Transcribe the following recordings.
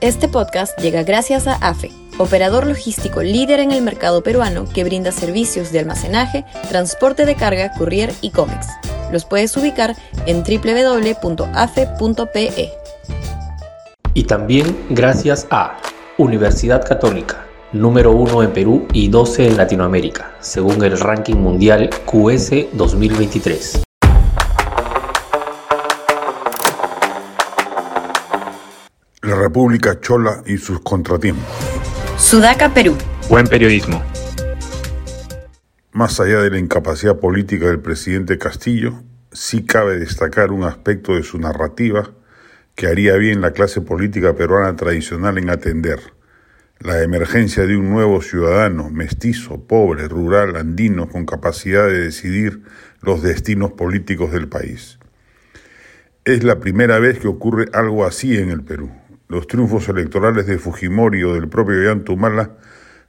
Este podcast llega gracias a AFE, operador logístico líder en el mercado peruano que brinda servicios de almacenaje, transporte de carga, courier y cómics. Los puedes ubicar en www.afe.pe. Y también gracias a Universidad Católica, número 1 en Perú y 12 en Latinoamérica, según el ranking mundial QS 2023. La República Chola y sus contratiempos. Sudaca, Perú. Buen periodismo. Más allá de la incapacidad política del presidente Castillo, sí cabe destacar un aspecto de su narrativa que haría bien la clase política peruana tradicional en atender, la emergencia de un nuevo ciudadano, mestizo, pobre, rural, andino, con capacidad de decidir los destinos políticos del país. Es la primera vez que ocurre algo así en el Perú. Los triunfos electorales de Fujimori o del propio Yantumala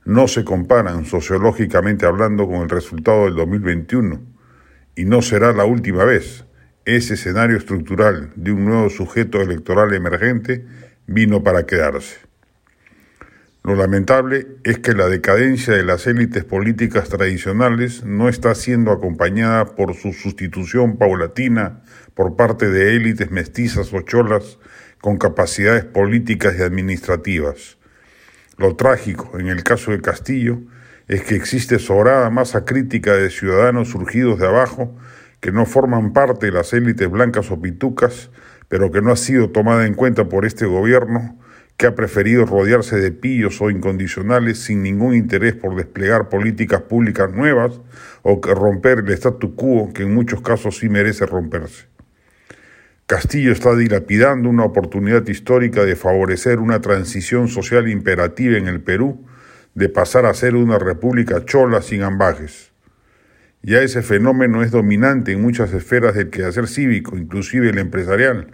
no se comparan sociológicamente hablando con el resultado del 2021 y no será la última vez. Ese escenario estructural de un nuevo sujeto electoral emergente vino para quedarse. Lo lamentable es que la decadencia de las élites políticas tradicionales no está siendo acompañada por su sustitución paulatina por parte de élites mestizas o cholas con capacidades políticas y administrativas. Lo trágico, en el caso de Castillo, es que existe sobrada masa crítica de ciudadanos surgidos de abajo que no forman parte de las élites blancas o pitucas, pero que no ha sido tomada en cuenta por este gobierno, que ha preferido rodearse de pillos o incondicionales sin ningún interés por desplegar políticas públicas nuevas o que romper el statu quo que en muchos casos sí merece romperse. Castillo está dilapidando una oportunidad histórica de favorecer una transición social imperativa en el Perú, de pasar a ser una república chola sin ambajes. Ya ese fenómeno es dominante en muchas esferas del quehacer cívico, inclusive el empresarial,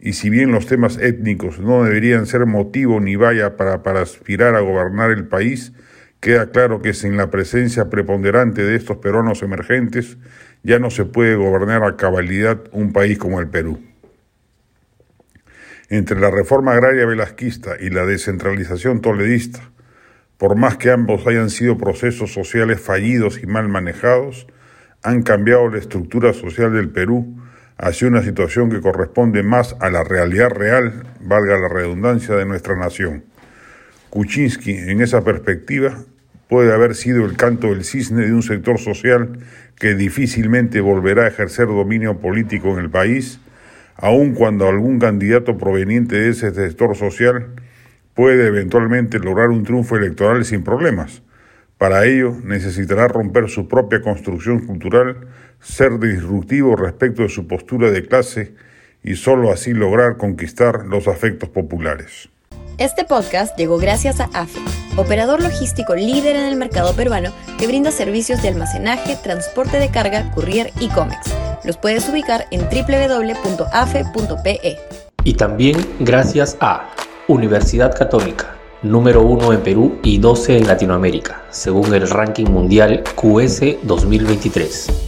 y si bien los temas étnicos no deberían ser motivo ni vaya para, para aspirar a gobernar el país, queda claro que sin la presencia preponderante de estos peruanos emergentes ya no se puede gobernar a cabalidad un país como el Perú. Entre la reforma agraria velasquista y la descentralización toledista, por más que ambos hayan sido procesos sociales fallidos y mal manejados, han cambiado la estructura social del Perú hacia una situación que corresponde más a la realidad real, valga la redundancia, de nuestra nación. Kuczynski, en esa perspectiva, puede haber sido el canto del cisne de un sector social que difícilmente volverá a ejercer dominio político en el país, aun cuando algún candidato proveniente de ese sector social puede eventualmente lograr un triunfo electoral sin problemas. Para ello necesitará romper su propia construcción cultural, ser disruptivo respecto de su postura de clase y sólo así lograr conquistar los afectos populares. Este podcast llegó gracias a AFE, operador logístico líder en el mercado peruano que brinda servicios de almacenaje, transporte de carga, courier y cómics. Los puedes ubicar en www.afe.pe. Y también gracias a Universidad Católica, número 1 en Perú y 12 en Latinoamérica, según el ranking mundial QS 2023.